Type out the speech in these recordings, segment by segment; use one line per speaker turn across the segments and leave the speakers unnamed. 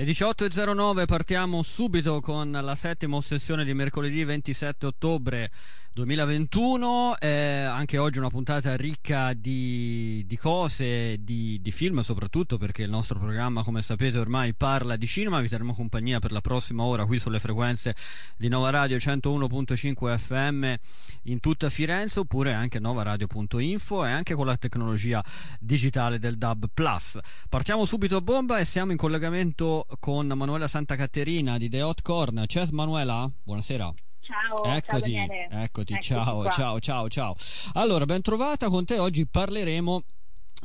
Le 18.09 partiamo subito con la settima ossessione di mercoledì 27 ottobre 2021. Eh, anche oggi una puntata ricca di, di cose, di, di, film soprattutto perché il nostro programma, come sapete, ormai parla di cinema. Vi terremo compagnia per la prossima ora qui sulle frequenze di Nova Radio 101.5 FM in tutta Firenze oppure anche novaradio.info e anche con la tecnologia digitale del DAB Plus. Partiamo subito a bomba e siamo in collegamento con Manuela Santa Caterina di The Hot Corn. C'è Manuela? Buonasera.
Ciao,
eccoti,
ciao
eccoti, ciao, ciao, ciao, ciao. Allora, ben trovata con te. Oggi parleremo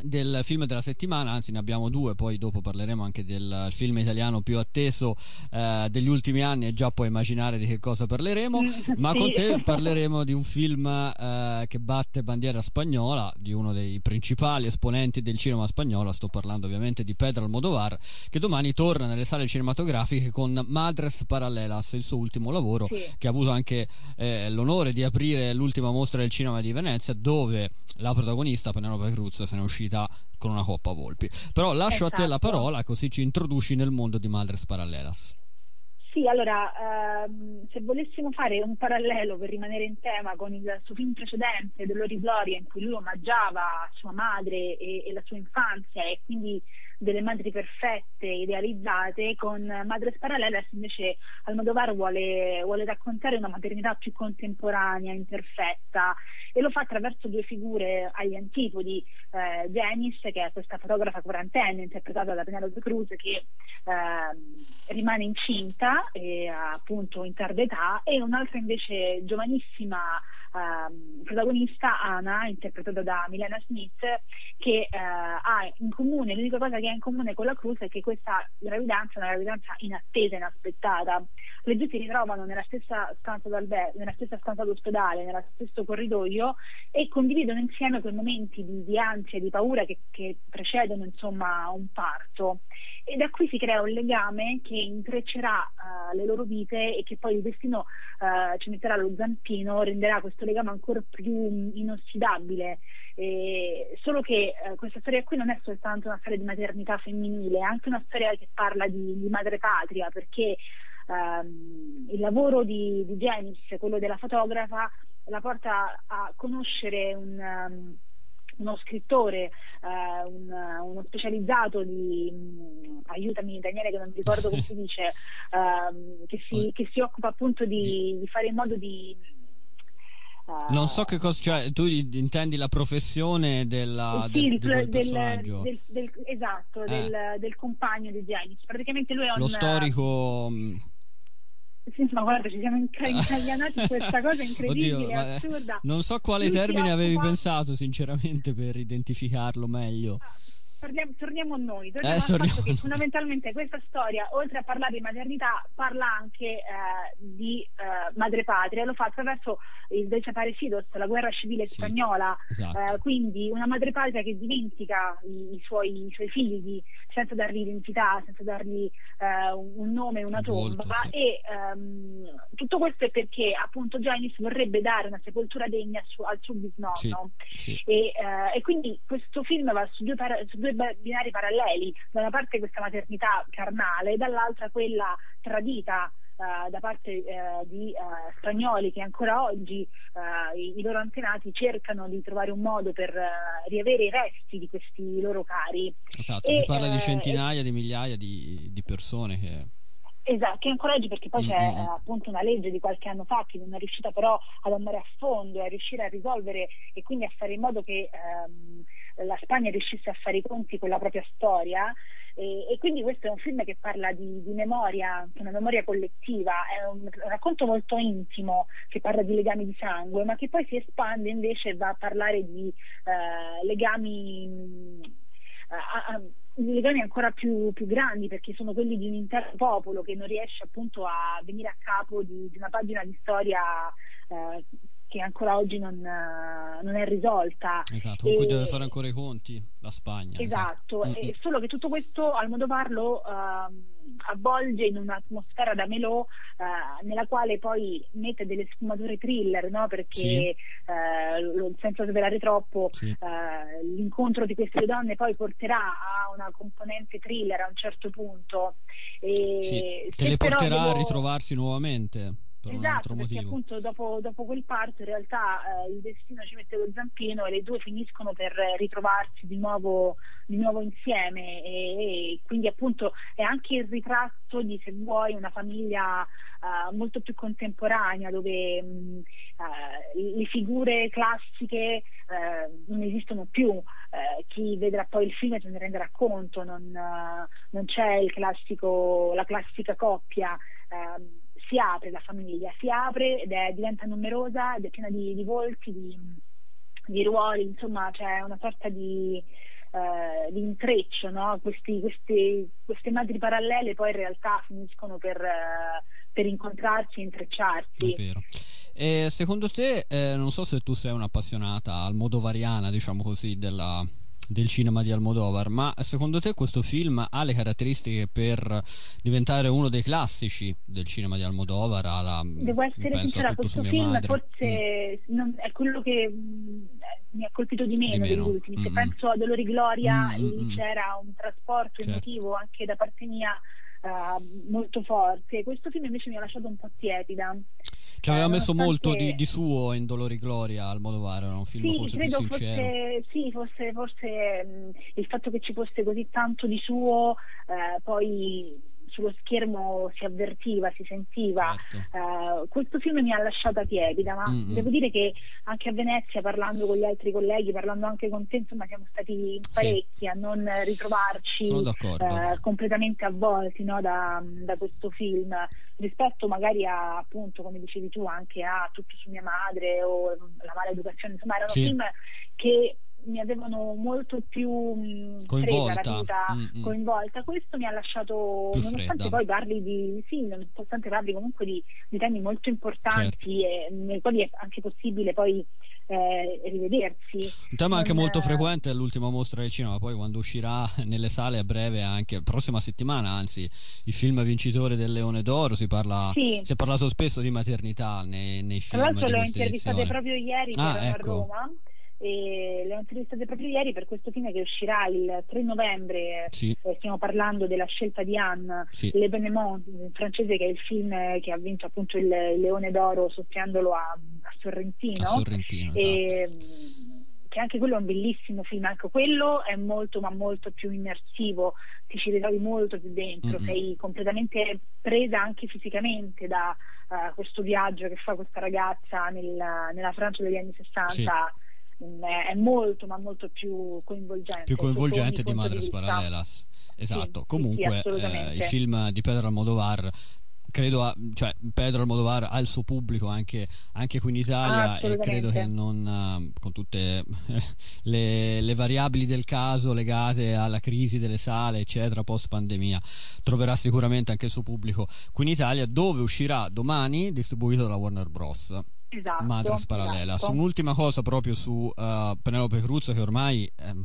del film della settimana, anzi ne abbiamo due, poi dopo parleremo anche del film italiano più atteso eh, degli ultimi anni e già puoi immaginare di che cosa parleremo, ma sì. con te parleremo di un film eh, che batte bandiera spagnola, di uno dei principali esponenti del cinema spagnolo, sto parlando ovviamente di Pedro Almodovar, che domani torna nelle sale cinematografiche con Madres Parallelas, il suo ultimo lavoro, sì. che ha avuto anche eh, l'onore di aprire l'ultima mostra del cinema di Venezia, dove la protagonista Penelope Cruz se ne è uscita uscita con una Coppa Volpi. Però lascio esatto. a te la esatto. parola così ci introduci nel mondo di Madres Parallelas.
Sì, allora, ehm, se volessimo fare un parallelo per rimanere in tema con il suo film precedente, Dolori Gloria, in cui lui omaggiava sua madre e, e la sua infanzia e quindi delle madri perfette, idealizzate, con Madres Parallelas invece Almodovar vuole, vuole raccontare una maternità più contemporanea, imperfetta e lo fa attraverso due figure agli antipodi, eh, Janice che è questa fotografa quarantenne interpretata da Penelope Cruz che eh, rimane incinta e appunto in tarda età e un'altra invece giovanissima eh, protagonista Anna, interpretata da Milena Smith, che eh, ha in comune, l'unica cosa che ha in comune con la Cruz è che questa gravidanza è una gravidanza inattesa, inaspettata. Le due si ritrovano nella stessa stanza, nella stessa stanza d'ospedale, nello stesso corridoio e condividono insieme quei momenti di, di ansia e di paura che, che precedono insomma un parto e da qui si crea un legame che intreccerà uh, le loro vite e che poi il destino uh, ci metterà lo zampino, renderà questo legame ancora più inossidabile. E solo che uh, questa storia qui non è soltanto una storia di maternità femminile, è anche una storia che parla di, di madre patria, perché um, il lavoro di, di Janice, quello della fotografa, la porta a conoscere un... Um, uno scrittore, eh, un, uno specializzato di, mm, aiutami Daniele che non mi ricordo come si dice, eh, che, si, che, si, occupa appunto di, di fare in modo di...
Uh, non so che cosa, cioè tu intendi la professione della, sì, del, del, del,
del, esatto, eh. del, compagno di Janis. Praticamente lui è un...
Lo storico mm,
sì, ma guarda, ci siamo incaglianati in questa cosa incredibile, Oddio, assurda.
Non so quale Lui termine avevi pensato, sinceramente, per identificarlo meglio. Ah
torniamo, torniamo a noi, torniamo eh, al torniamo fatto che fondamentalmente questa storia, oltre a parlare di maternità, parla anche eh, di eh, madrepatria, lo fa attraverso il Desaparecidos, la guerra civile sì, spagnola, esatto. Eh, quindi una madrepatria che dimentica i, i, suoi, i suoi, figli senza dargli identità, senza dargli eh, un nome, una tomba Volto, sì. e ehm, tutto questo è perché appunto Janice vorrebbe dare una sepoltura degna su, al suo bisnonno. Sì, e, eh, e, quindi questo film va su due, su due binari paralleli, da una parte questa maternità carnale, dall'altra quella tradita Uh, da parte uh, di uh, spagnoli che ancora oggi i, i, loro antenati cercano di trovare un modo per riavere i resti di questi loro cari.
Esatto, e, si parla di centinaia, e... di migliaia di, di persone che
Esatto, che ancora oggi perché poi mm-hmm. c'è eh, appunto una legge di qualche anno fa che non è riuscita però ad andare a fondo e a riuscire a risolvere e quindi a fare in modo che ehm, la Spagna riuscisse a fare i conti con la propria storia e, e quindi questo è un film che parla di, di, memoria, una memoria collettiva, è un, un, racconto molto intimo che parla di legami di sangue ma che poi si espande invece e va a parlare di eh, legami a, a, legami ancora più, più, grandi perché sono quelli di un intero popolo che non riesce appunto a venire a capo di, di una pagina di storia eh, che ancora oggi non, non, è risolta.
Esatto, con cui deve fare ancora i conti la Spagna.
Esatto, esatto. solo che tutto questo Almodovar lo uh, avvolge in un'atmosfera da melò uh, nella quale poi mette delle sfumature thriller, no? perché sì. uh, senza svelare troppo sì. l'incontro di queste due donne poi porterà a una componente thriller a un certo punto E
sì, che le porterà devo... a ritrovarsi nuovamente
esatto, perché appunto dopo, dopo, quel parto in realtà eh, il destino ci mette lo zampino e le due finiscono per ritrovarsi di nuovo, di nuovo insieme e, e, quindi appunto è anche il ritratto di se vuoi una famiglia uh, molto più contemporanea dove mh, uh, le figure classiche uh, non esistono più, chi vedrà poi il film se ne renderà conto, non, non c'è il classico, la classica coppia. Si apre la famiglia, si apre ed è, diventa numerosa ed è piena di, di volti, di, di, ruoli, insomma c'è una sorta di, eh, di intreccio, no? Questi, questi, queste madri parallele poi in realtà finiscono per, eh, per incontrarsi e intrecciarsi.
È vero. E secondo te, eh, non so se tu sei un'appassionata almodovariana, diciamo così, della, del cinema di Almodovar, ma secondo te questo film ha le caratteristiche per diventare uno dei classici del cinema di Almodovar? La,
Devo essere sincera, questo film madre. forse mm. non, è quello che mm, mi ha colpito di meno, di meno. degli ultimi. Se mm. penso a Dolori Gloria, mm, mm, mm. c'era un trasporto certo. emotivo anche da parte mia molto forte. Questo film invece mi ha lasciato un po' tiepida.
Ci aveva eh, messo molto di, di, suo in Dolori Gloria al Modovaro, era un film sì, forse più sincero.
Fosse, sì, forse, forse mh, il fatto che ci fosse così tanto di suo, eh, poi sullo schermo si avvertiva, si sentiva. Certo. Uh, questo film mi ha lasciata tiepida, ma mm-hmm. devo dire che anche a Venezia, parlando con gli altri colleghi, parlando anche con te, insomma, siamo stati parecchi sì. a non ritrovarci uh, completamente avvolti no, da, da, questo film, rispetto magari a, appunto, come dicevi tu, anche a Tutto su mia madre o La maleducazione, insomma, erano sì. film che mi avevano molto più mh, coinvolta. la vita mm, mm. coinvolta. Questo mi ha lasciato, più nonostante fredda. poi parli di sì, nonostante parli comunque di, di temi molto importanti certo. e nei quali è anche possibile poi eh, rivedersi.
Un tema anche molto frequente è l'ultima mostra del cinema, poi quando uscirà nelle sale a breve, anche prossima settimana, anzi, il film vincitore del Leone d'Oro, si, parla, sì. si è parlato spesso di maternità nei, nei film.
Tra l'altro le ho intervistate proprio ieri ah, ecco. a Roma e le ho intervistate proprio ieri per questo film che uscirà il 3 novembre sì. eh, stiamo parlando della scelta di Anne sì. Le Benemont in francese che è il film che ha vinto appunto il, Leone d'Oro soffiandolo a, a Sorrentino, a
Sorrentino e, esatto.
che anche quello è un bellissimo film anche quello è molto ma molto più immersivo ti ci ritrovi molto più dentro mm-hmm. sei completamente presa anche fisicamente da uh, questo viaggio che fa questa ragazza nel, nella Francia degli anni 60 sì è molto ma molto più coinvolgente
più coinvolgente di Madres Paralelas esatto. sì, comunque sì, eh, il film di Pedro Almodovar credo a, cioè Pedro Almodovar ha il suo pubblico anche, anche qui in Italia e credo che non uh, con tutte le, le, variabili del caso legate alla crisi delle sale eccetera post pandemia troverà sicuramente anche il suo pubblico qui in Italia dove uscirà domani distribuito dalla Warner Bros
esatto,
Matrix parallela.
Esatto.
Su un'ultima cosa proprio su uh, Penelope Cruz che ormai eh,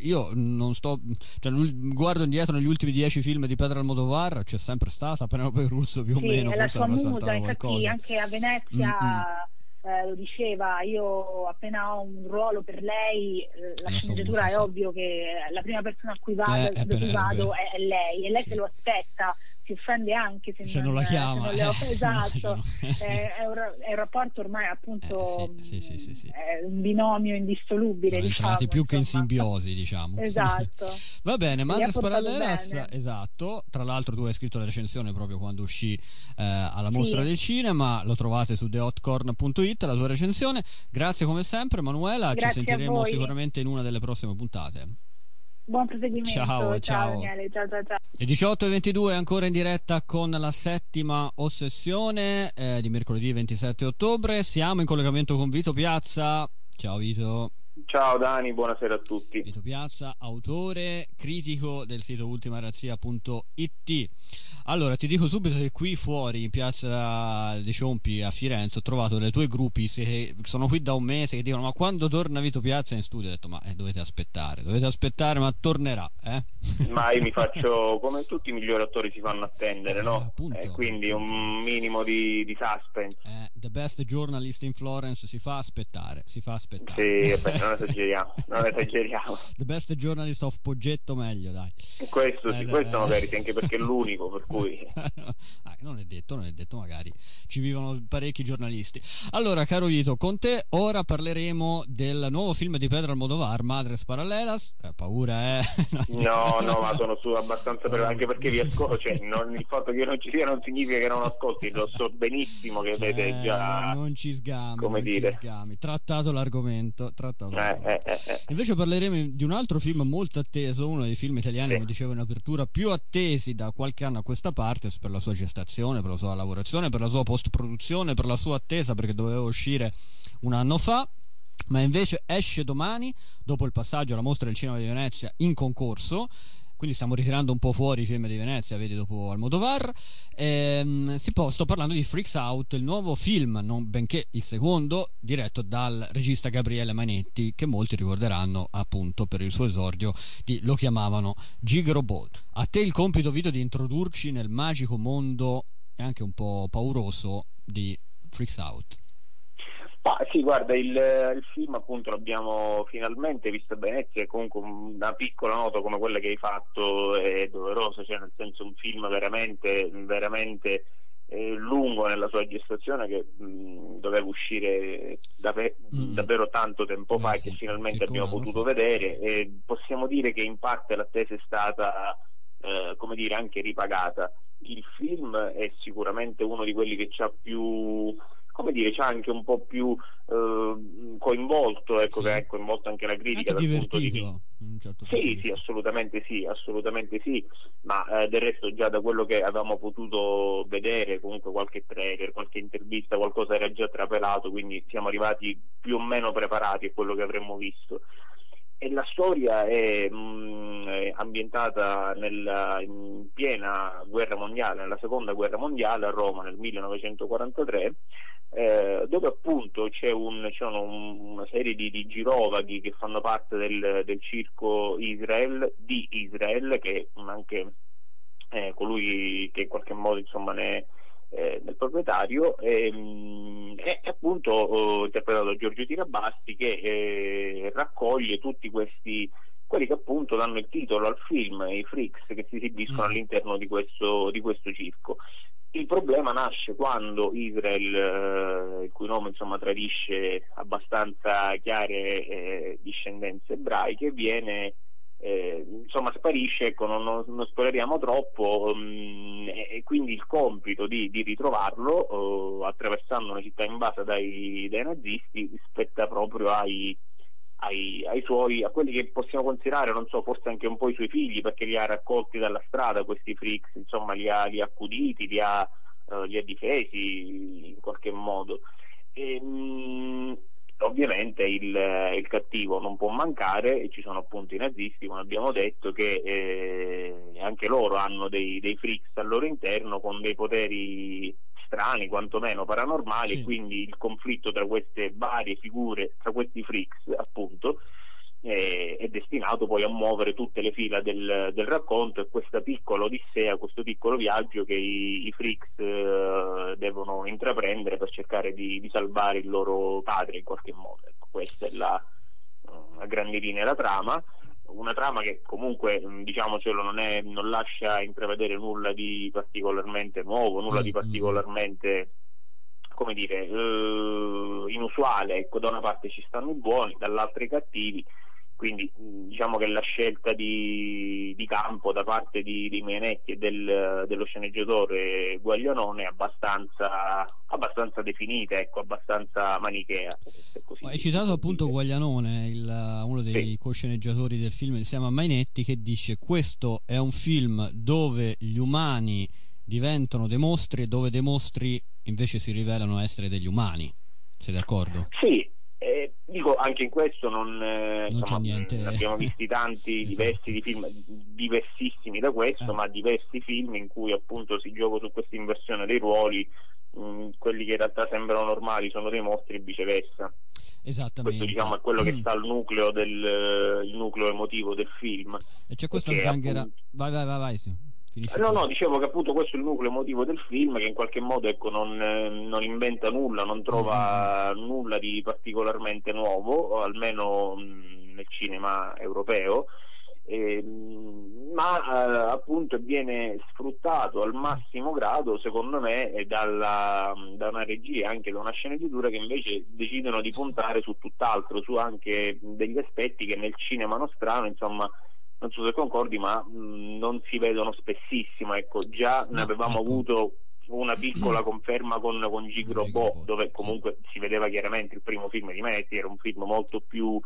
io non sto cioè, guardo indietro negli ultimi dieci film di Pedro Almodovar c'è sempre stata Penelope Cruz più o
sì,
meno
forse la sua musa, infatti anche a Venezia mm-hmm eh, lo diceva, io appena ho un ruolo per lei, eh, la sceneggiatura è ovvio che la prima persona a cui vado, eh, dove vado è, è, lei e lei sì. se lo aspetta si offende anche se,
se non, non, la chiama.
Non ho, esatto, è, è, un, è, un, rapporto ormai appunto
eh, sì, sì, sì,
è un binomio indissolubile. Sono
diciamo, più insomma. che in simbiosi, diciamo.
Esatto.
Va bene, Madres Parallelas, esatto. Tra l'altro tu hai scritto la recensione proprio quando uscì eh, alla mostra del cinema, lo trovate su thehotcorn.it, la tua recensione. Grazie come sempre Manuela,
Grazie
ci sentiremo sicuramente in una delle prossime puntate.
Buon proseguimento.
Ciao, ciao.
ciao Daniele. Ciao, ciao, ciao.
Le 18 e 22 ancora in diretta con la settima ossessione eh, di mercoledì 27 ottobre. Siamo in collegamento con Vito Piazza. Ciao Vito.
Ciao Dani, buonasera a tutti.
Vito Piazza, autore, critico del sito ultimarazia.it. Allora, ti dico subito che qui fuori in piazza dei Ciompi a Firenze ho trovato le tue gruppi che sono qui da un mese che dicono ma quando torna Vito Piazza in studio? Ho detto ma eh, dovete aspettare, dovete aspettare ma tornerà. Eh?
Ma io mi faccio come tutti i migliori attori si fanno attendere, eh, no? Eh, quindi un minimo di, di suspense.
Eh, the best journalist in Florence si fa aspettare, si fa aspettare.
Sì, non esageriamo, non esageriamo.
The best journalist of Poggetto meglio, dai.
Questo, sì, questo eh. magari, anche perché è l'unico, per cui...
ah, non è detto, non è detto, magari ci vivono parecchi giornalisti. Allora, caro Ito, con te ora parleremo del nuovo film di Pedro Almodovar, Madres Parallelas. Eh, paura, eh?
no, no, ma sono su abbastanza per... anche perché vi ascolto, cioè, non, il fatto che io non ci sia non significa che non ascolti, lo so benissimo che avete
eh,
già...
Non ci sgami, come dire. Sgami. Trattato l'argomento. Trattato eh, eh, eh, Invece parleremo di un altro film molto atteso, uno dei film italiani, sì. come dicevo in apertura, più attesi da qualche anno a questa parte per la sua gestazione, per la sua lavorazione, per la sua post-produzione, per la sua attesa, perché doveva uscire un anno fa ma invece esce domani dopo il passaggio alla mostra del cinema di Venezia in concorso quindi stiamo ritirando un po' fuori i film di Venezia, vedi dopo Almodovar. Ehm, sto parlando di Freaks Out, il nuovo film, non, benché il secondo, diretto dal regista Gabriele Manetti, che molti ricorderanno appunto per il suo esordio di Lo chiamavano Gigrobot. A te il compito video di introdurci nel magico mondo e anche un po' pauroso di Freaks Out.
Ah, sì, guarda, il, il, film appunto l'abbiamo finalmente visto a Venezia comunque una piccola nota come quella che hai fatto è doverosa, cioè nel senso un film veramente, veramente eh, lungo nella sua gestazione che mh, doveva uscire dav- mm. davvero tanto tempo fa eh, e sì, che finalmente abbiamo potuto fa. vedere e possiamo dire che in parte l'attesa è stata eh, come dire anche ripagata. Il film è sicuramente uno di quelli che ha più come dire, c'è anche un po' più eh, coinvolto, ecco, sì. che è coinvolto anche la critica
anche dal punto di vista.
Certo sì, sì, assolutamente sì, assolutamente sì, ma eh, del resto già da quello che avevamo potuto vedere, comunque qualche trailer, qualche intervista, qualcosa era già trapelato, quindi siamo arrivati più o meno preparati a quello che avremmo visto. E la storia è, mh, mm, ambientata nella, in piena guerra mondiale, nella seconda guerra mondiale a Roma nel 1943 eh, dove appunto c'è, un, un, una serie di, di, girovaghi che fanno parte del, del, circo Israel di Israel, che anche eh, colui che in qualche modo insomma, ne eh, del proprietario, ehm, è appunto oh, interpretato da Giorgio Tirabasti che eh, raccoglie tutti questi quelli che appunto danno il titolo al film, i freaks che si esibiscono mm. all'interno di questo, di questo circo. Il problema nasce quando Israel, eh, il cui nome insomma, tradisce abbastanza chiare eh, discendenze ebraiche, viene, eh, insomma, sparisce, ecco, non, non, non spoileriamo troppo, um, e, quindi il compito di, di ritrovarlo, uh, attraversando una città invasa dai, dai nazisti, spetta proprio ai, ai, ai, suoi, a quelli che possiamo considerare, non so, forse anche un po' i suoi figli, perché li ha raccolti dalla strada questi freaks, insomma li ha, li ha accuditi, li ha, uh, li ha, difesi in qualche modo. E, mh, ovviamente il, il, cattivo non può mancare e ci sono appunto i nazisti, come abbiamo detto, che eh, anche loro hanno dei, dei freaks al loro interno con dei poteri strani, quantomeno paranormali, sì. e quindi il conflitto tra queste varie figure, tra questi freaks appunto, eh, è destinato poi a muovere tutte le fila del, del, racconto e questa piccola odissea, questo piccolo viaggio che i, i freaks eh, devono intraprendere per cercare di, di, salvare il loro padre in qualche modo. Ecco, questa è la, a grandi linee la trama una trama che comunque diciamocelo non, è, non lascia intravedere nulla di particolarmente nuovo, nulla di mm. particolarmente come dire, eh, inusuale, ecco, da una parte ci stanno i buoni, dall'altra i cattivi, quindi diciamo che la scelta di, di campo da parte di, di Menetti e del, dello sceneggiatore Guaglianone è abbastanza, abbastanza definita, ecco, abbastanza manichea.
Hai citato appunto Guaglianone, il, uno dei sì. co-sceneggiatori del film insieme a Mainetti, che dice questo è un film dove gli umani diventano dei mostri e dove dei mostri invece si rivelano essere degli umani. Sei d'accordo?
Sì, eh, dico anche in questo non, eh, non insomma, niente. abbiamo visti tanti esatto. diversi di film diversissimi da questo eh. ma diversi film in cui appunto si gioca su questa inversione dei ruoli mh, mm, quelli che in realtà sembrano normali sono dei mostri e viceversa
Esattamente.
Questo diciamo è quello che mm. sta al nucleo, del, nucleo emotivo del film.
E c'è questa zanghera. Appunto... Vai, vai, vai, vai. Sì.
Finisce no, no, dicevo che appunto questo è il nucleo emotivo del film, che in qualche modo ecco, non, non, inventa nulla, non trova mm-hmm. nulla di particolarmente nuovo, almeno mh, nel cinema europeo, eh, ma eh, appunto viene sfruttato al massimo grado, secondo me, dalla, da una regia e anche da una sceneggiatura che invece decidono di puntare su tutt'altro, su anche degli aspetti che nel cinema nostrano, insomma, non so se concordi, ma mh, non si vedono spessissimo. Ecco, già ne avevamo avuto una piccola conferma con, con Gigrobot, dove comunque si vedeva chiaramente il primo film di Metti, era un film molto più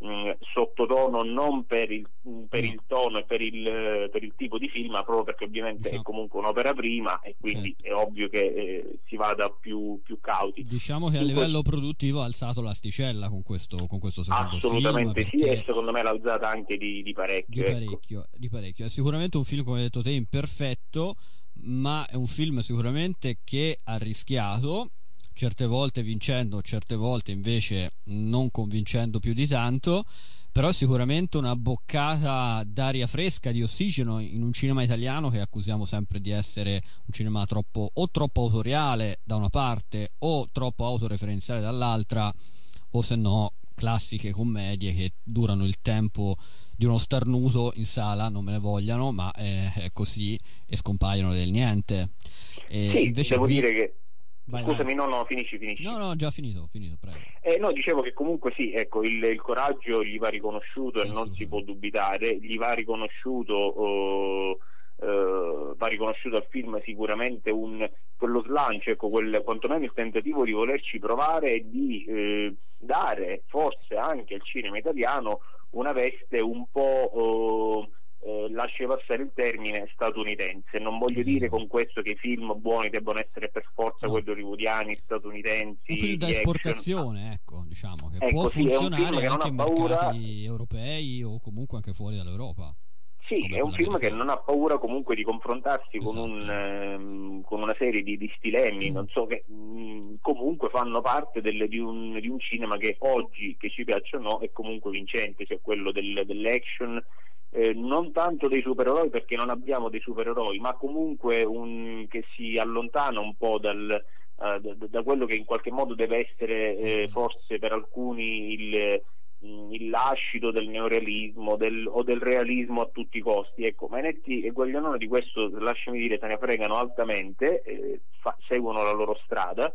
mh, sottotono non per il, per il tono e per il, per il, tipo di film, ma proprio perché ovviamente diciamo. è comunque un'opera prima e quindi certo. è ovvio che eh, si vada più, più, cauti.
Diciamo che a livello questo... produttivo ha alzato l'asticella con questo, con questo secondo
Assolutamente film. Assolutamente sì, e secondo me l'ha alzata anche di, di parecchio.
Di ecco. parecchio, ecco. di parecchio. È sicuramente un film, come hai detto te, imperfetto ma è un film sicuramente che ha rischiato certe volte vincendo, certe volte invece non convincendo più di tanto, però sicuramente una boccata d'aria fresca, di ossigeno in un cinema italiano che accusiamo sempre di essere un cinema troppo o troppo autoriale da una parte o troppo autoreferenziale dall'altra o se no classiche commedie che durano il tempo di uno starnuto in sala, non me ne vogliano, ma è, è così e scompaiono del niente.
E sì, devo qui... dire che Vai, Scusami, vai. no, no, finisci, finisci.
No, no, già finito, finito, prego.
Eh, no, dicevo che comunque sì, ecco, il, il coraggio gli va riconosciuto e non si può dubitare, gli va riconosciuto... Oh, Uh, va riconosciuto al film sicuramente un, quello slancio, ecco, quel, quantomeno il tentativo di volerci provare e di eh, dare forse anche al cinema italiano una veste un po' uh, eh, lasci passare il termine statunitense. Non voglio dire con questo che i film buoni debbano essere per forza no. quelli hollywoodiani, statunitensi. Un
film da esportazione, ecco, diciamo, che ecco, può sì, funzionare anche in paura... europei o comunque anche fuori dall'Europa.
Sì, è un film che non ha paura comunque di confrontarsi esatto. con, un, ehm, con, una serie di, di stilemi, mm. non so che mh, mm, comunque fanno parte delle, di, un, di, un, cinema che oggi, che ci piaccia o no, è comunque vincente, cioè quello del, dell'action, eh, non tanto dei supereroi perché non abbiamo dei supereroi, ma comunque un, che si allontana un po' dal, uh, da, da, quello che in qualche modo deve essere eh, mm. forse per alcuni il, mm, il lascito del neorealismo del, o del realismo a tutti i costi. Ecco, Manetti e Guaglianone di questo, lasciami dire, se ne fregano altamente, eh, fa, seguono la loro strada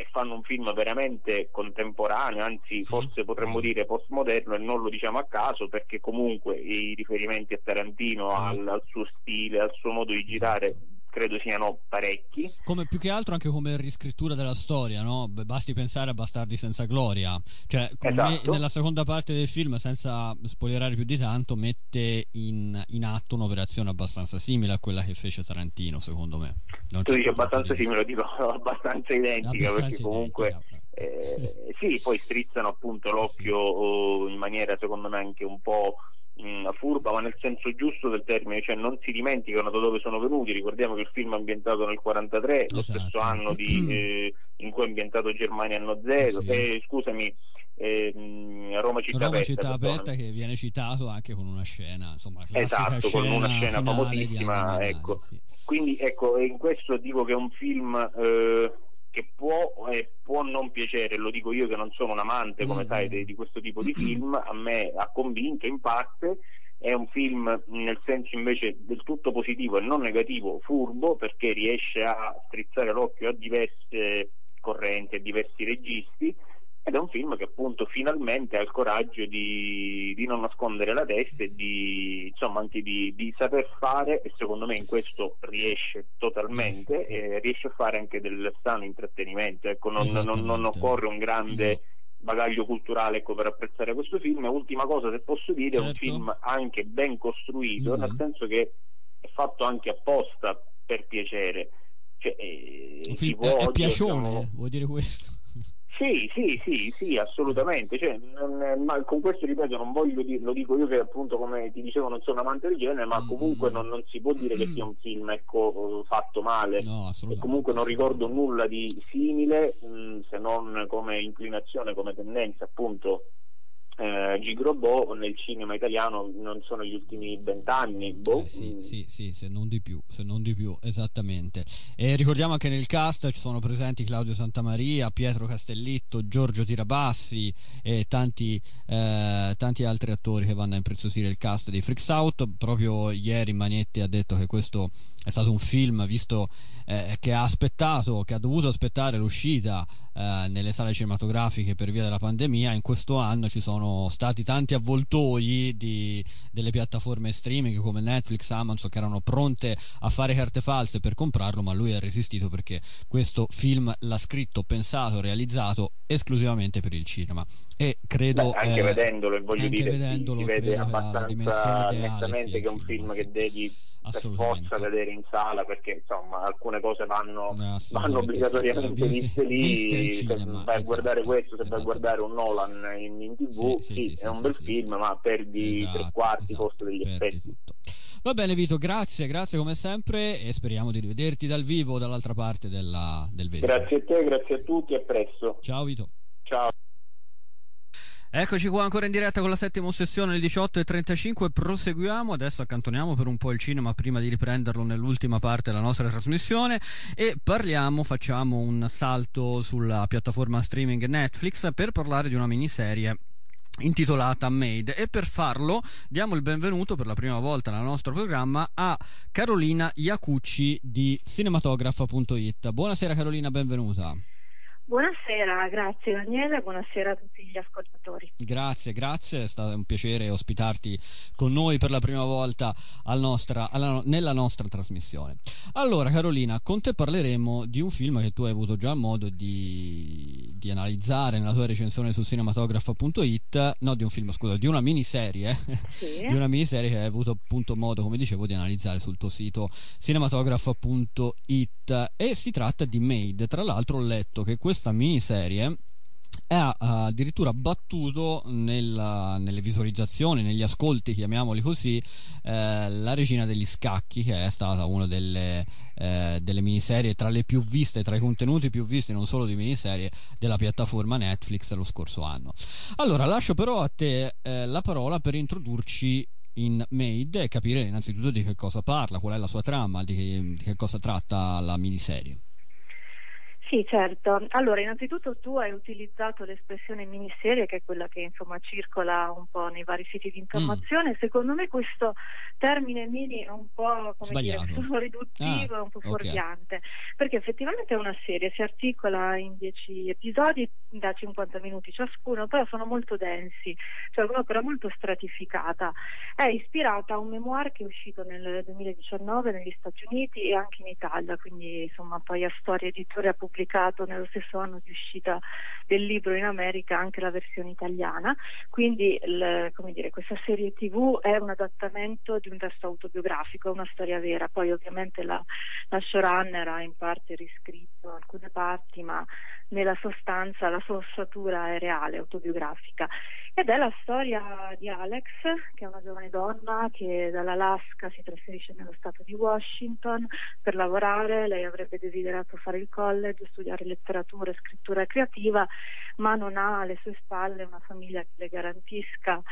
e fanno un film veramente contemporaneo, anzi sì. forse potremmo dire postmoderno e non lo diciamo a caso perché comunque i riferimenti a Tarantino, al, al suo stile, al suo modo di girare credo siano parecchi.
Come più che altro anche come riscrittura della storia, no? Basti pensare a Bastardi senza gloria. Cioè, esatto. nella seconda parte del film, senza spoilerare più di tanto, mette in, in, atto un'operazione abbastanza simile a quella che fece Tarantino, secondo me.
Non tu dici abbastanza simile, lo dico abbastanza identica, abbastanza perché comunque... Identica, eh, sì, poi strizzano appunto l'occhio sì. Oh, in maniera secondo me anche un po' mh, furba, ma nel senso giusto del termine, cioè non si dimenticano da dove sono venuti. Ricordiamo che il film è ambientato nel 1943, esatto. lo stesso anno di, eh, in cui è ambientato Germania anno zero, sì. eh, scusami, eh, Roma città,
Roma
aperta,
città aperta che viene citato anche con una scena insomma
esatto
scena
con una scena famosissima ecco. Sì. quindi ecco in questo dico che è un film eh, che può, eh, può, non piacere, lo dico io che non sono un amante, come mm. sai, di, di, questo tipo di film, a me ha convinto in parte, è un film nel senso invece del tutto positivo e non negativo, furbo, perché riesce a strizzare l'occhio a diverse correnti, a diversi registi, ed è un film che appunto finalmente ha il coraggio di, di non nascondere la testa e di, insomma, anche di, di, saper fare e secondo me in questo riesce totalmente e riesce a fare anche del sano intrattenimento ecco, non, non, non occorre un grande bagaglio culturale ecco, per apprezzare questo film ultima cosa se posso dire certo. è un certo. film anche ben costruito mm-hmm. nel senso che è fatto anche apposta per piacere cioè,
eh, un film è, è piacione sono... vuol dire questo
sì, sì, sì, sì, assolutamente. Cioè, non, ma con questo ripeto, non voglio dire, lo dico io che appunto come ti dicevo non sono amante del genere, ma mm. comunque non, non, si può dire che sia un film ecco, fatto male. No, e comunque non ricordo nulla di simile, mh, mm, se non come inclinazione, come tendenza appunto eh, Gigrobò nel cinema italiano non sono gli ultimi vent'anni. Boh.
Eh, sì, sì, sì, se non di più, se non di più, esattamente. E ricordiamo anche nel cast ci sono presenti Claudio Santamaria, Pietro Castellitto, Giorgio Tirabassi e tanti, eh, tanti altri attori che vanno a impreziosire il cast dei Freaks Out. Proprio ieri Manetti ha detto che questo è stato un film visto eh, che ha aspettato, che ha dovuto aspettare l'uscita eh, nelle sale cinematografiche per via della pandemia. In questo anno ci sono stati tanti avvoltoi di, delle piattaforme streaming come Netflix, Amazon che erano pronte a fare carte false per comprarlo, ma lui ha resistito perché questo film l'ha scritto, pensato, realizzato esclusivamente per il cinema. E credo
Beh, anche
eh,
vedendolo, voglio
anche
dire,
vedendolo,
si vede
abbastanza
nettamente che è un film che devi per forza vedere in sala perché insomma alcune cose vanno, vanno obbligatoriamente sì, viste lì se vai a esatto, guardare questo se esatto. vai a guardare un Nolan in, in tv sì, sì è un bel film ma perdi esatto, tre quarti esatto, posto degli effetti. tutto.
va bene Vito grazie grazie come sempre e speriamo di rivederti dal vivo dall'altra parte della, del vetro
grazie a te grazie a tutti a presto.
Ciao Vito.
Ciao
Eccoci qua ancora in diretta con la settima sessione alle 18.35, proseguiamo, adesso accantoniamo per un po' il cinema prima di riprenderlo nell'ultima parte della nostra trasmissione e parliamo, facciamo un salto sulla piattaforma streaming Netflix per parlare di una miniserie intitolata Made e per farlo diamo il benvenuto per la prima volta nel nostro programma a Carolina Iacucci di cinematographa.it. Buonasera Carolina, benvenuta.
Buonasera, grazie Daniele, buonasera a tutti gli ascoltatori.
Grazie, grazie, è stato un piacere ospitarti con noi per la prima volta nostra, alla, nella nostra trasmissione. Allora Carolina, con te parleremo di un film che tu hai avuto già modo di, di analizzare nella tua recensione su cinematographa.it, no di un film, scusa, di una miniserie, sì. di una miniserie che hai avuto appunto modo, come dicevo, di analizzare sul tuo sito cinematographa.it e si tratta di Made. Tra l'altro ho letto che questa miniserie ha addirittura battuto nella, nelle visualizzazioni, negli ascolti, chiamiamoli così, eh, la Regina degli Scacchi, che è stata una delle, eh, delle, miniserie tra le più viste, tra i contenuti più visti, non solo di miniserie, della piattaforma Netflix lo scorso anno. Allora, lascio però a te eh, la parola per introdurci in Made e capire innanzitutto di che cosa parla, qual è la sua trama, di che, di che cosa tratta la miniserie.
Sì, certo. Allora, innanzitutto tu hai utilizzato l'espressione miniserie, che è quella che insomma circola un po' nei vari siti di informazione. Mm. Secondo me questo termine mini è un po' come dire, riduttivo, ah, un po' okay. fuorviante, perché effettivamente è una serie, si articola in 10 episodi da 50 minuti ciascuno, però sono molto densi, cioè un'opera molto stratificata. È ispirata a un memoir che è uscito nel 2019 negli Stati Uniti e anche in Italia, quindi insomma poi a Storia Editore ha pubblicato nello stesso anno di uscita del libro in America anche la versione italiana, quindi il, dire, questa serie tv è un adattamento di un testo autobiografico, una storia vera, poi ovviamente la, la showrunner ha in parte riscritto alcune parti, ma nella sostanza la sua ossatura è reale, autobiografica. Ed è la storia di Alex, che è una giovane donna che dall'Alaska si trasferisce nello stato di Washington per lavorare. Lei avrebbe desiderato fare il college, studiare letteratura e scrittura creativa, ma non ha alle sue spalle una famiglia che le garantisca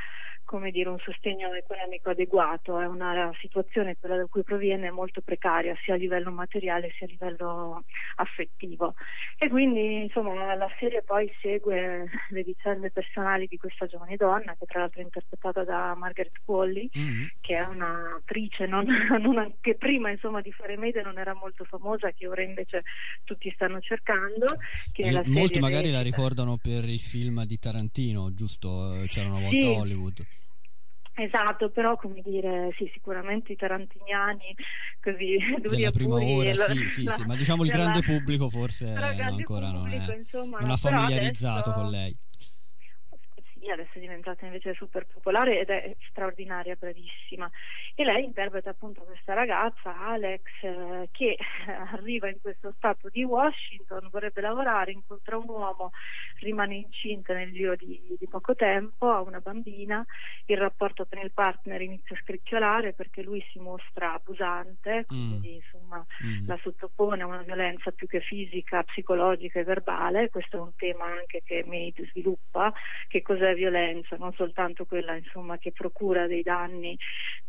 come dire, un sostegno economico adeguato, è una situazione, quella da cui proviene, molto precaria sia a livello materiale sia a livello affettivo. E quindi insomma la serie poi segue le vicende personali di questa giovane donna, che tra l'altro è interpretata da Margaret Qualley, mm-hmm. che è un'attrice non, non, che prima insomma, di fare media non era molto famosa, che ora invece tutti stanno cercando.
Eh, molti magari la ricordano per il film di Tarantino, giusto? C'era una volta sì. Hollywood.
Esatto, però come dire, sì, sicuramente i tarantiniani così
duri Della prima ora, la, sì, sì, la, sì, ma diciamo il grande pubblico forse ancora
pubblico,
non è,
insomma,
non ha familiarizzato
adesso...
con lei
adesso è diventata invece super popolare ed è straordinaria, bravissima. E lei interpreta appunto questa ragazza, Alex, eh, che arriva in questo stato di Washington, vorrebbe lavorare, incontra un uomo, rimane incinta nel giro di, di poco tempo, ha una bambina, il rapporto con il partner inizia a scricchiolare perché lui si mostra abusante, quindi mm. insomma mm. la sottopone a una violenza più che fisica, psicologica e verbale, questo è un tema anche che Maid sviluppa, che cos'è è violenza, non soltanto quella insomma, che procura dei danni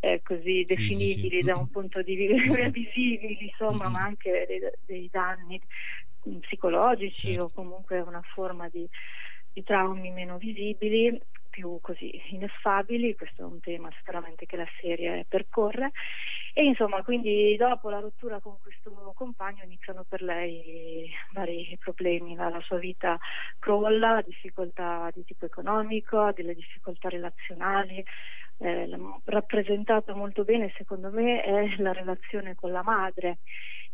eh, così definibili sì, sì. da un punto di vista visibili, insomma, ma anche dei, dei danni psicologici certo. o comunque una forma di, di traumi meno visibili più così ineffabili, questo è un tema sicuramente che la serie percorre. E insomma quindi dopo la rottura con questo compagno iniziano per lei vari problemi, la, la sua vita crolla, difficoltà di tipo economico, delle difficoltà relazionali, eh, rappresentata molto bene secondo me è la relazione con la madre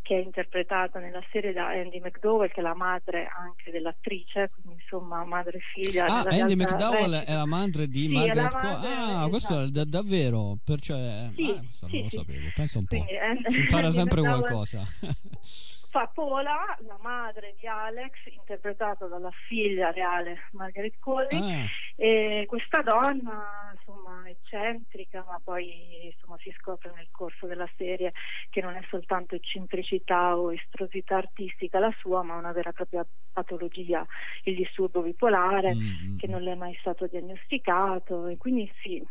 che è interpretata nella serie da Andy McDowell, che è la madre anche dell'attrice, quindi insomma madre e figlia.
Ah, Andy McDowell è la madre di sì, Margaret Cohen. Ah, esatto. questo è da- davvero, perciò sì, ah, questo sì, non lo sapevo, pensa un po'. Quindi, si impara sempre qualcosa.
fa Pola, la madre di Alex, interpretata dalla figlia reale Margaret Colley, ah. e questa donna insomma eccentrica, ma poi insomma, si scopre nel corso della serie che non è soltanto eccentricità o estrosità artistica la sua, ma una vera e propria patologia, il disturbo bipolare, mm-hmm. che non le è mai stato diagnosticato e quindi sì,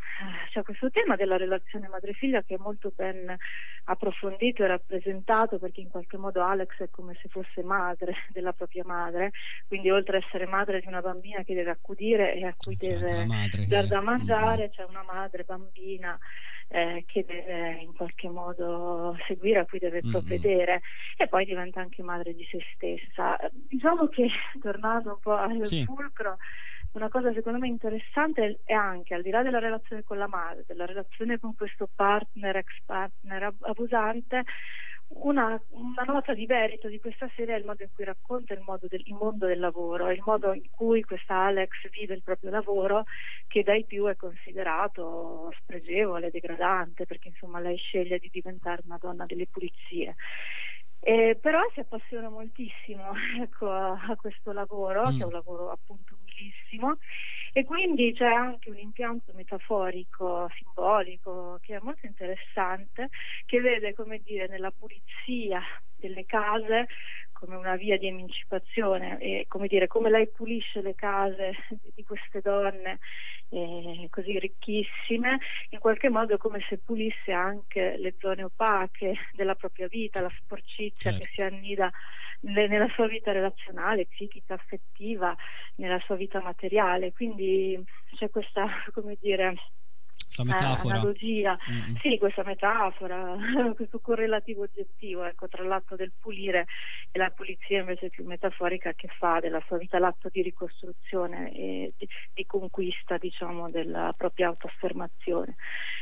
c'è questo tema della relazione madre-figlia che è molto ben approfondito e rappresentato perché in qualche modo Alex è come se fosse madre della propria madre, quindi oltre ad essere madre di una bambina che deve accudire e a cui c'è deve dar da mangiare, c'è una madre bambina eh, che deve in qualche modo seguire, a cui deve provvedere mm-hmm. e poi diventa anche madre di se stessa. Diciamo che tornando un po' al sì. fulcro, una cosa secondo me interessante è anche al di là della relazione con la madre, della relazione con questo partner, ex partner abusante, una, una, nota di merito di questa serie è il modo in cui racconta il, del, il, mondo del lavoro, il modo in cui questa Alex vive il proprio lavoro che dai più è considerato spregevole, degradante, perché insomma lei sceglie di diventare una donna delle pulizie. Eh, però si appassiona moltissimo ecco, a, a, questo lavoro, mm. che è un lavoro appunto umilissimo, e quindi c'è anche un impianto metaforico, simbolico, che è molto interessante, che vede, come dire, nella pulizia delle case come una via di emancipazione e come dire come lei pulisce le case di queste donne eh, così ricchissime in qualche modo è come se pulisse anche le zone opache della propria vita la sporcizia certo. che si annida nella sua vita relazionale, psichica, affettiva, nella sua vita materiale. Quindi c'è questa, come dire,
questa metafora.
analogia, mm-hmm. sì, questa metafora, questo correlativo oggettivo, ecco, tra l'atto del pulire e la pulizia invece più metaforica che fa della sua vita l'atto di ricostruzione e di, di conquista, diciamo, della propria autoaffermazione.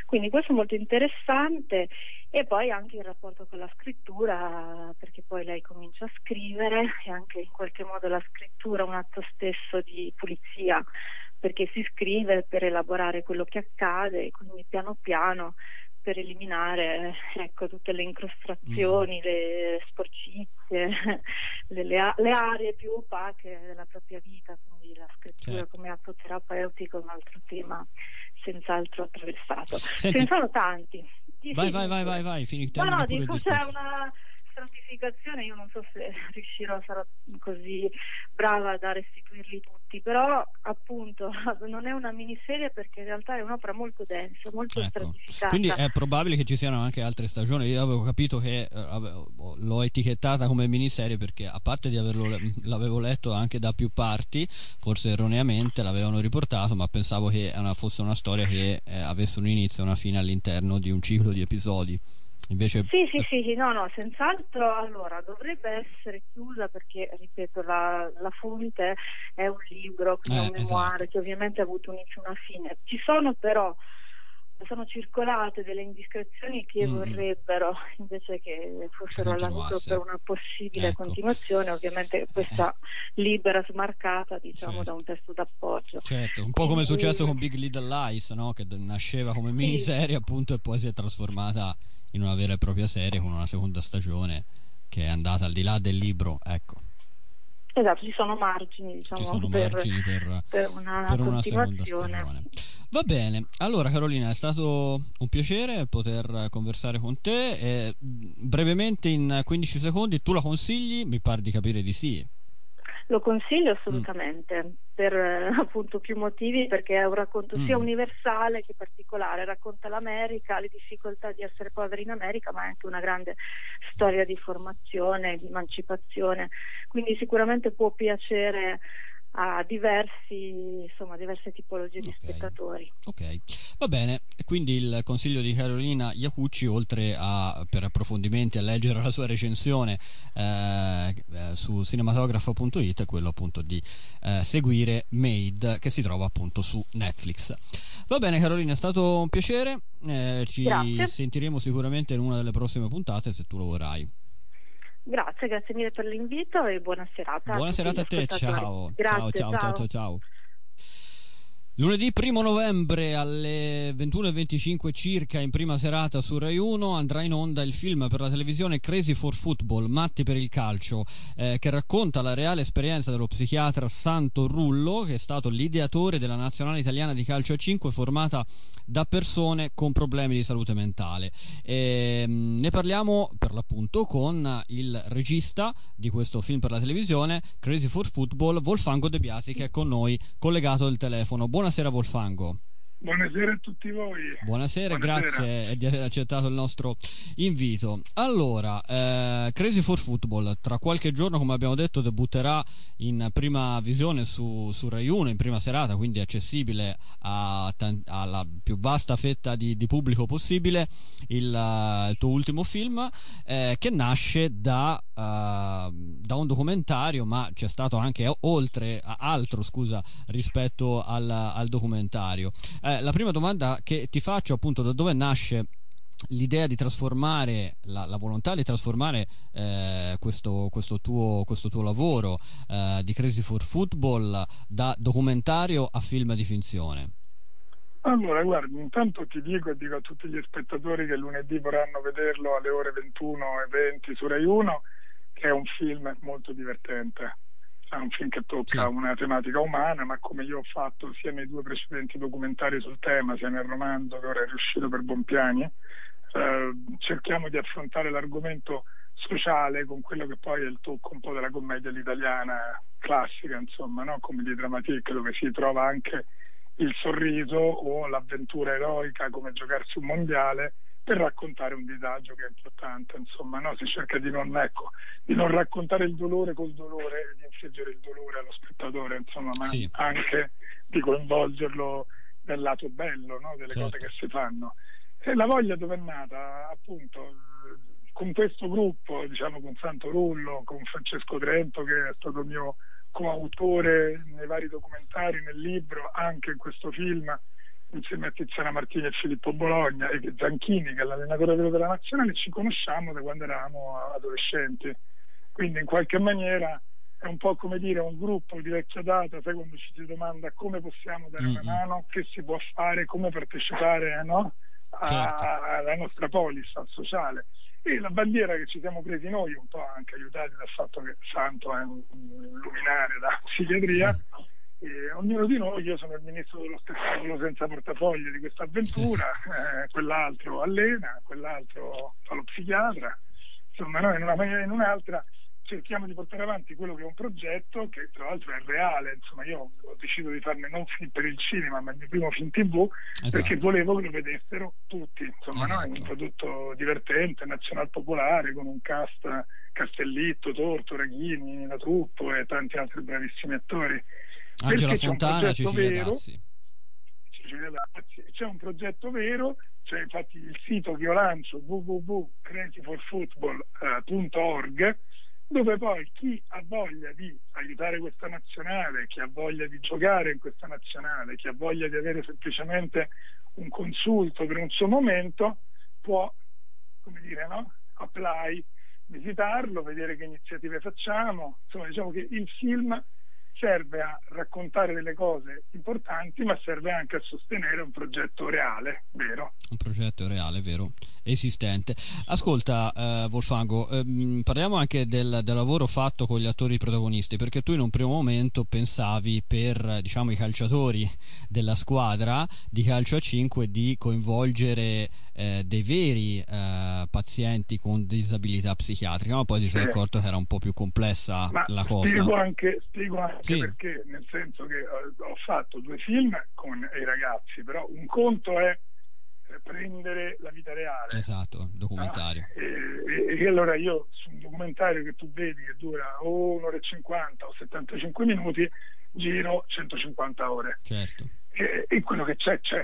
Quindi questo è molto interessante e poi anche il rapporto con la scrittura, perché poi lei comincia a scrivere e anche in qualche modo la scrittura è un atto stesso di pulizia perché si scrive per elaborare quello che accade e quindi piano piano per eliminare ecco, tutte le incrostrazioni, mm. le sporcizie, le, le, le, aree più opache della propria vita, quindi la scrittura certo. come atto terapeutico è un altro tema senz'altro attraversato. Senti, Ce ne sono tanti.
Vai, vai, vai, vai, vai, finite.
No, no, dico, c'è una stratificazione io non so se riuscirò, sarò così brava da restituirli tutti, però appunto non è una miniserie perché in realtà è un'opera molto densa, molto ecco. stratificata.
Quindi è probabile che ci siano anche altre stagioni, io avevo capito che eh, avevo, l'ho etichettata come miniserie perché a parte di averlo l'avevo letto anche da più parti, forse erroneamente l'avevano riportato, ma pensavo che fosse una storia che eh, avesse un inizio e una fine all'interno di un ciclo di episodi. Invece...
Sì, sì, sì, no, no, senz'altro allora dovrebbe essere chiusa perché, ripeto, la, la fonte è un libro, eh, un memoire esatto. che ovviamente ha avuto un inizio e una fine. Ci sono però sono circolate delle indiscrezioni che mm. vorrebbero invece che fossero all'aiuto per una possibile ecco. continuazione, ovviamente questa libera smarcata diciamo certo. da un testo d'appoggio.
Certo, un po' come è successo con Big Little Lies, no? che nasceva come miniserie sì. appunto e poi si è trasformata in una vera e propria serie con una seconda stagione che è andata al di là del libro, ecco.
Esatto, ci sono margini, diciamo, ci sono per, margini per, per una, per una seconda stagione.
Va bene, allora Carolina, è stato un piacere poter conversare con te. E brevemente, in 15 secondi, tu la consigli? Mi pare di capire di sì.
Lo consiglio assolutamente, mm. per eh, appunto più motivi, perché è un racconto mm. sia universale che particolare, racconta l'America, le difficoltà di essere poveri in America, ma è anche una grande storia di formazione, di emancipazione, quindi sicuramente può piacere a diversi, insomma, diverse tipologie di spettatori.
Ok, va bene. Quindi il consiglio di Carolina Iacucci, oltre a per approfondimenti a leggere la sua recensione eh, eh su cinematografo.it, è quello appunto di eh, seguire Made che si trova appunto su Netflix. Va bene Carolina, è stato un piacere. Eh, ci Grazie. sentiremo sicuramente in una delle prossime puntate se tu lo vorrai.
Grazie, grazie mille per l'invito e buona serata.
Buona serata a te, ciao. Grazie, ciao, ciao, ciao, ciao. ciao. Lunedì 1 novembre alle 21.25 circa in prima serata su Rai 1 andrà in onda il film per la televisione Crazy for Football, Matti per il calcio, eh, che racconta la reale esperienza dello psichiatra Santo Rullo, che è stato l'ideatore della nazionale italiana di calcio a 5 formata da persone con problemi di salute mentale. E, ehm, ne parliamo per l'appunto con il regista di questo film per la televisione, Crazy for Football, Wolfango De Biasi, che è con noi collegato al telefono. Buon Buonasera Wolfango.
Buonasera a tutti voi.
Buonasera, Buonasera. grazie di aver accettato il nostro invito. Allora, eh, Crazy for Football, tra qualche giorno, come abbiamo detto, debutterà in prima visione su, su Rai 1, in prima serata, quindi accessibile a, alla più vasta fetta di, di pubblico possibile, il, uh, il, tuo ultimo film, eh, che nasce da, da, un documentario, ma c'è stato anche oltre altro, scusa, rispetto al, al documentario. Eh, la prima domanda che ti faccio appunto da dove nasce l'idea di trasformare la, la, volontà di trasformare eh, questo, questo, tuo, questo, tuo, lavoro eh, di Crazy for Football da documentario a film di finzione?
Allora, guardi, intanto ti dico e dico a tutti gli spettatori che lunedì vorranno vederlo alle ore 21 e 20 su Rai 1 che è un film molto divertente è un film che tocca sì. una tematica umana, ma come io ho fatto sia nei due precedenti documentari sul tema, sia nel romanzo che ora è riuscito per Bompiani, eh, cerchiamo di affrontare l'argomento sociale con quello che poi è il tocco un po' della commedia all'italiana classica, insomma, no? come di dramatique, dove si trova anche il sorriso o l'avventura eroica come giocarsi un mondiale per raccontare un disagio che è importante, insomma, no? si cerca di non, ecco, di non, raccontare il dolore col dolore, di infliggere il dolore allo spettatore, insomma, ma sì. anche di coinvolgerlo nel lato bello no? delle certo. cose che si fanno. E la voglia dove è nata? Appunto, con questo gruppo, diciamo con Santo Rullo, con Francesco Trento, che è stato mio coautore nei vari documentari, nel libro, anche in questo film, insieme a Tiziana Martini e Filippo Bologna e Zanchini che è l'allenatore vero della nazionale ci conosciamo da quando eravamo adolescenti quindi in qualche maniera è un po' come dire un gruppo di vecchia data sai quando ci si domanda come possiamo dare una mano che si può fare come partecipare no? a, certo. alla nostra polis al sociale e la bandiera che ci siamo presi noi un po' anche aiutati dal fatto che Santo è un luminare da psichiatria e ognuno di noi, io sono il ministro dello spettacolo senza portafoglio di questa avventura, eh, quell'altro allena, quell'altro fa lo psichiatra, insomma noi in una maniera o in un'altra cerchiamo di portare avanti quello che è un progetto che tra l'altro è reale, insomma io ho deciso di farne non film per il cinema ma il mio primo film tv esatto. perché volevo che lo vedessero tutti, insomma esatto. no? è un esatto. prodotto divertente, nazional popolare con un cast Castellitto, Torto, Raghini, La Truppo e tanti altri bravissimi attori
Angela Fontana, Cecilia vero, Dazzi.
Cecilia Dazzi. C'è un progetto vero, c'è infatti il sito che io lancio www.crazyforfootball.org dove poi chi ha voglia di aiutare questa nazionale, chi ha voglia di giocare in questa nazionale, chi ha voglia di avere semplicemente un consulto per un suo momento, può, come dire, no? apply, visitarlo, vedere che iniziative facciamo. Insomma, diciamo che il film serve a raccontare delle cose importanti, ma serve anche a sostenere un progetto reale, vero?
Un progetto reale, vero, esistente. Ascolta, eh, Wolfango, ehm, parliamo anche del, del, lavoro fatto con gli attori protagonisti, perché tu in un primo momento pensavi per diciamo, i calciatori della squadra di calcio a 5 di coinvolgere eh, dei veri eh, pazienti con disabilità psichiatrica, ma poi ti sei accorto che era un po' più complessa
ma
la cosa.
Spiego anche, spiego anche sì. perché, nel senso che ho fatto due film con i ragazzi, però un conto è prendere la vita reale.
Esatto, documentario.
Ah, e, e, e, allora io su un documentario che tu vedi che dura o un'ora e cinquanta o 75 minuti, giro 150 ore.
Certo.
E, e quello che c'è, c'è.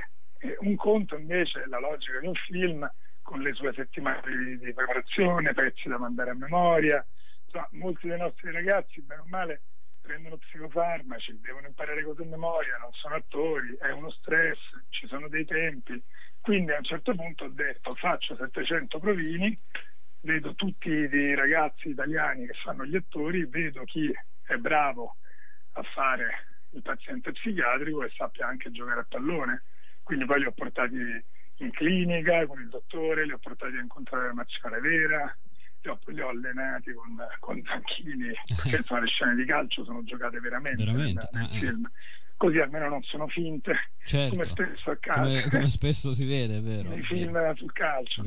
un conto invece è la logica di un film con le sue settimane di, di preparazione, pezzi da mandare a memoria. Insomma, molti dei nostri ragazzi, bene o male, prendono psicofarmaci, devono imparare cose a memoria, non sono attori, è uno stress, ci sono dei tempi. Quindi a un certo punto ho detto faccio 700 provini, vedo tutti i ragazzi italiani che fanno gli attori, vedo chi è bravo a fare il paziente psichiatrico e sappia anche giocare a pallone. Quindi poi li ho portati in clinica con il dottore, li ho portati a incontrare la nazionale vera, li ho, li ho allenati con, con Zanchini, perché insomma le scene di calcio sono giocate veramente,
veramente?
nel, nel ah, film. Così almeno non sono finte,
certo.
come spesso accade.
Come, come spesso si vede, vero?
Nei film vero. sul calcio.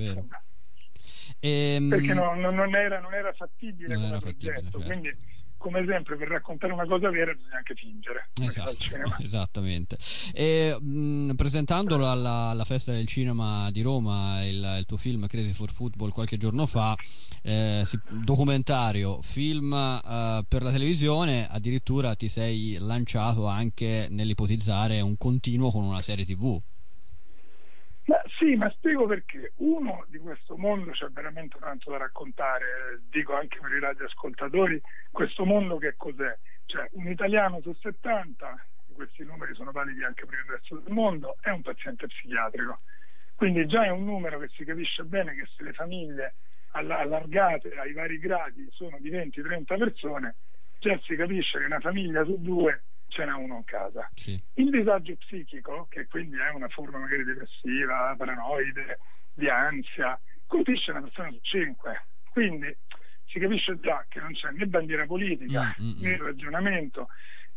Ehm... Perché no, non, era, non, era, fattibile
non
come
era
progetto,
fattibile, certo.
quindi come esempio per raccontare una cosa vera bisogna anche fingere.
Esatto, esattamente. E, mh, presentandolo alla, alla, festa del cinema di Roma il, il, tuo film Crazy for Football qualche giorno fa eh, si, documentario film eh, per la televisione addirittura ti sei lanciato anche nell'ipotizzare un continuo con una serie tv
ma sì, ma spiego perché. Uno di questo mondo c'è veramente tanto da raccontare, dico anche per i radioascoltatori, questo mondo che cos'è? Cioè un italiano su 70, questi numeri sono validi anche per il resto del mondo, è un paziente psichiatrico. Quindi già è un numero che si capisce bene che se le famiglie allargate ai vari gradi sono di 20-30 persone, già si capisce che una famiglia su due ce n'è uno a casa.
Sì.
Il disagio psichico, che quindi è una forma magari depressiva, paranoide, di ansia, colpisce una persona su cinque. Quindi si capisce già che non c'è né bandiera politica
mm, mm,
né ragionamento,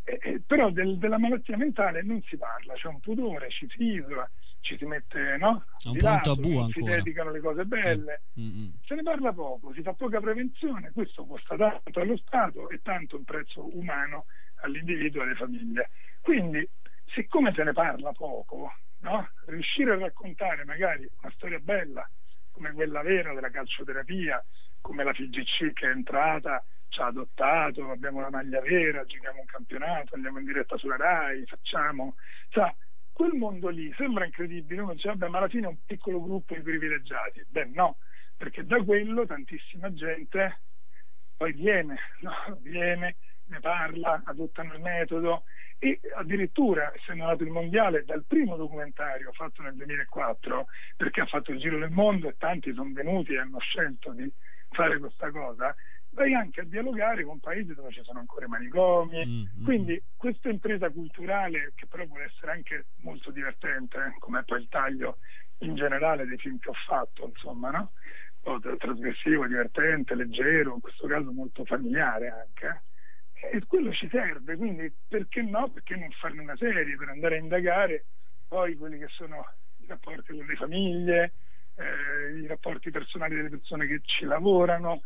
eh, eh, però del, della malattia mentale non si parla, c'è un pudore, ci si isola, ci si mette no?
È un po' un tabù
si dedicano le cose belle,
Mm,
se ne parla poco, si fa poca prevenzione, questo costa tanto allo Stato e tanto un prezzo umano all'individuo e alle famiglie. Quindi, siccome se ne parla poco, no? riuscire a raccontare magari una storia bella come quella vera della calcioterapia, come la FIGC che è entrata, ci ha adottato, abbiamo la maglia vera, giochiamo un campionato, andiamo in diretta sulla RAI, facciamo... Sa, quel mondo lì sembra incredibile, uno dice vabbè ma alla fine è un piccolo gruppo di privilegiati. Beh no, perché da quello tantissima gente poi viene, no? viene ne parla, adottano il metodo e addirittura, essendo nato il mondiale, dal primo documentario fatto nel 2004, perché ha fatto il giro del mondo e tanti sono venuti e hanno scelto di fare questa cosa, vai anche a dialogare con paesi dove ci sono ancora i manicomi.
Mm, mm,
Quindi questa impresa culturale, che però vuole essere anche molto divertente, come poi il taglio in generale dei film che ho fatto, insomma, no? trasgressivo, divertente, leggero, in questo caso molto familiare anche. E quello ci serve, quindi perché no? Perché non farne una serie per andare a indagare poi quelli che sono i rapporti con le famiglie, eh, i rapporti personali delle persone che ci lavorano,